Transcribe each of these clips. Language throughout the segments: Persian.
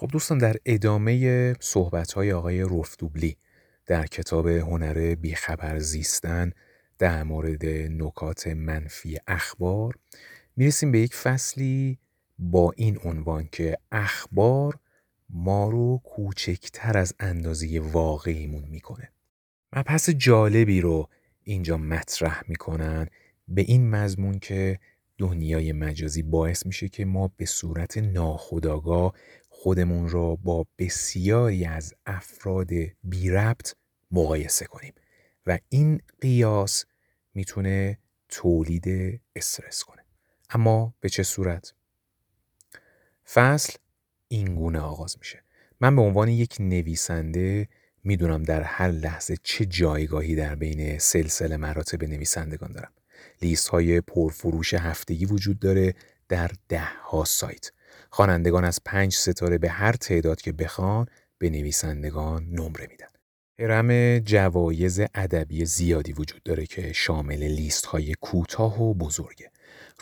خب دوستان در ادامه صحبت های آقای رفتوبلی در کتاب هنر بیخبر زیستن در مورد نکات منفی اخبار می‌رسیم به یک فصلی با این عنوان که اخبار ما رو کوچکتر از اندازه واقعیمون می‌کنه. مبحث جالبی رو اینجا مطرح می‌کنن به این مضمون که دنیای مجازی باعث میشه که ما به صورت ناخودآگاه خودمون را با بسیاری از افراد بی ربط مقایسه کنیم و این قیاس می‌تونه تولید استرس کنه. اما به چه صورت؟ فصل این گونه آغاز میشه. من به عنوان یک نویسنده می‌دونم در هر لحظه چه جایگاهی در بین سلسله مراتب نویسندگان دارم. لیست های پرفروش هفتگی وجود داره در ده ها سایت. خوانندگان از پنج ستاره به هر تعداد که بخوان به نویسندگان نمره میدن. هرم جوایز ادبی زیادی وجود داره که شامل لیست های کوتاه و بزرگه.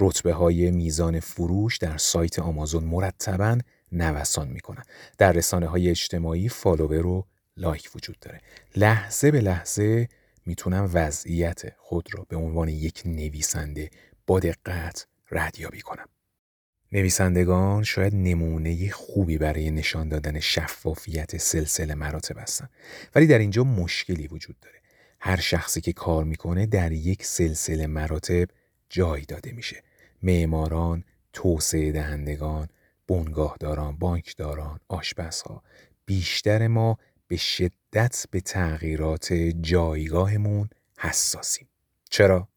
رتبه های میزان فروش در سایت آمازون مرتبا نوسان می‌کنن. در رسانه های اجتماعی فالوور و لایک وجود داره. لحظه به لحظه می‌تونم وضعیت خود را به عنوان یک نویسنده با دقت ردیابی کنم. نویسندگان شاید نمونه خوبی برای نشان دادن شفافیت سلسله مراتب هستند ولی در اینجا مشکلی وجود داره. هر شخصی که کار می‌کنه در یک سلسله مراتب جای داده میشه. معماران توسعه دهندگان بنگاهداران بانکداران آشپزها. بیشتر ما به شدت به تغییرات جایگاهمون حساسیم. چرا؟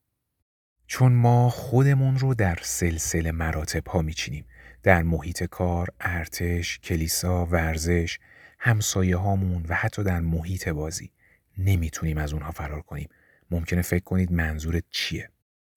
چون ما خودمون رو در سلسله مراتب ها میچینیم در محیط کار، ارتش، کلیسا، ورزش، همسایه هامون و حتی در محیط بازی نمی‌تونیم از اونها فرار کنیم. ممکنه فکر کنید منظورت چیه؟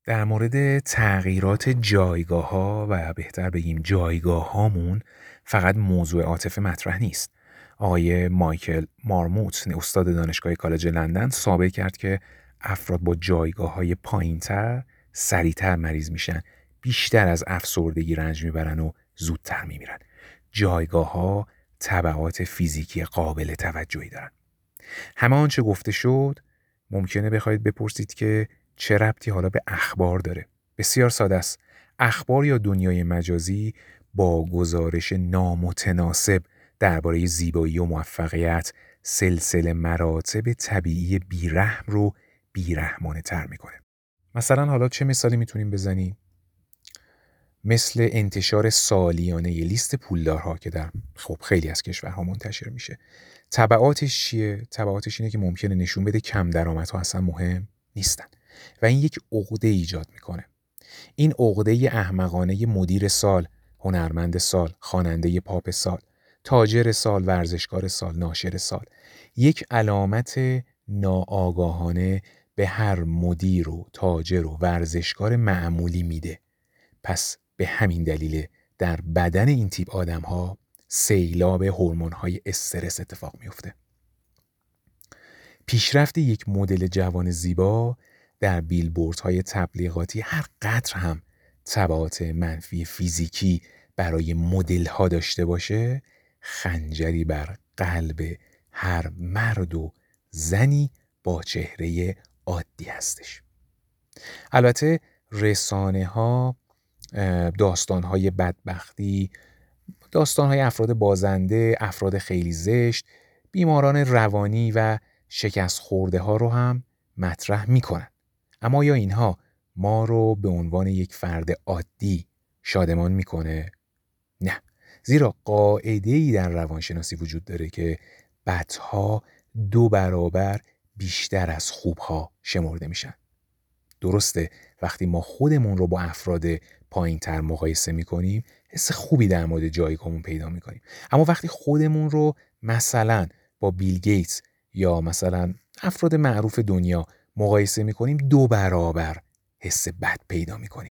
در مورد تغییرات جایگاه ها و بهتر بگیم جایگاه هامون فقط موضوع عاطفه مطرح نیست. آقای مایکل مارموت استاد دانشگاه کالج لندن ثابت کرد که افراد با جایگاه های پایین تر سریعتر مریض میشن بیشتر از افسردگی رنج می‌برن و زودتر میمیرن. جایگاه ها طبعات فیزیکی قابل توجهی دارن. همه آنچه گفته شد ممکنه بخواید بپرسید که چه ربطی حالا به اخبار داره. بسیار ساده است. اخبار یا دنیای مجازی با گزارش نامتناسب درباره زیبایی و موفقیت سلسله مراتب طبیعی بیرحم رو بیرحمانه تر می‌کنه. مثلا حالا چه مثالی می‌تونیم بزنیم؟ مثل انتشار سالیانه ی لیست پولدارها که در خب خیلی از کشورها منتشر میشه. طبعاتش چیه؟ طبعاتش اینه که ممکنه نشون بده کم درآمدها اصلا مهم نیستن و این یک عقده ایجاد می‌کنه. این عقده احمقانه مدیر سال هنرمند سال خواننده پاپ سال تاجر سال ورزشکار سال ناشر سال یک علامت ناآگاهانه به هر مدیر و تاجر و ورزشکار معمولی میده. پس به همین دلیل در بدن این تیپ آدم ها سیلاب هورمون های استرس اتفاق میفته پیشرفت یک مدل جوان زیبا در بیلبورد های تبلیغاتی هر قطر هم تبعات منفی فیزیکی برای مدل ها داشته باشه خنجری بر قلب هر مرد و زنی با چهره عادی هستش. البته رسانه ها داستان های بدبختی داستان های افراد بازنده افراد خیلی زشت بیماران روانی و شکست خورده ها رو هم مطرح می‌کنن. اما یا اینها ما رو به عنوان یک فرد عادی شادمان می‌کنه؟ نه. زیرا قاعده ای در روانشناسی وجود داره که بدها دو برابر بیشتر از خوبها شمرده میشن. درسته وقتی ما خودمون رو با افراد پایین تر مقایسه می‌کنیم حس خوبی در مورد جایگاهمون پیدا می‌کنیم اما وقتی خودمون رو مثلا با بیل گیتس یا مثلا افراد معروف دنیا مقایسه می‌کنیم دو برابر حس بد پیدا می‌کنیم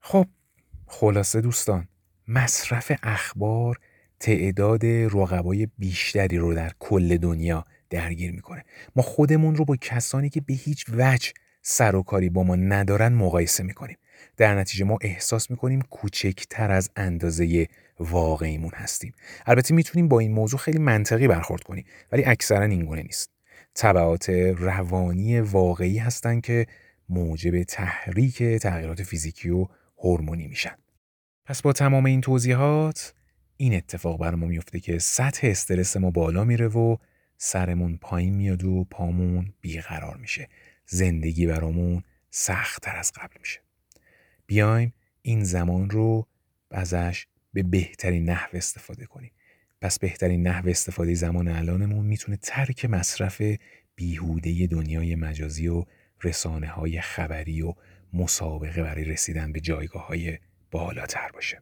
خب خلاصه دوستان مصرف اخبار تعداد رقبای بیشتری رو در کل دنیا درگیر می‌کنه. ما خودمون رو با کسانی که به هیچ وجه سر و کاری با ما ندارن مقایسه می‌کنیم. در نتیجه ما احساس می‌کنیم کوچکتر از اندازه واقعیمون هستیم. البته می‌تونیم با این موضوع خیلی منطقی برخورد کنیم ولی اکثرا این گونه نیست. طبعات روانی واقعی هستند که موجب تحریک تغییرات فیزیکی و هورمونی میشن. پس با تمام این توضیحات این اتفاق بر ما میفته که سطح استرس ما بالا میره و سرمون پایین میاد و پامون بیقرار میشه. زندگی برامون سختتر از قبل میشه. بیایم این زمان رو ازش به بهترین نحو استفاده کنیم. پس بهترین نحو استفاده زمان الانمون می‌تونه ترک مصرف بیهوده دنیای مجازی و رسانه های خبری و مسابقه برای رسیدن به جایگاه های بالاتر باشه.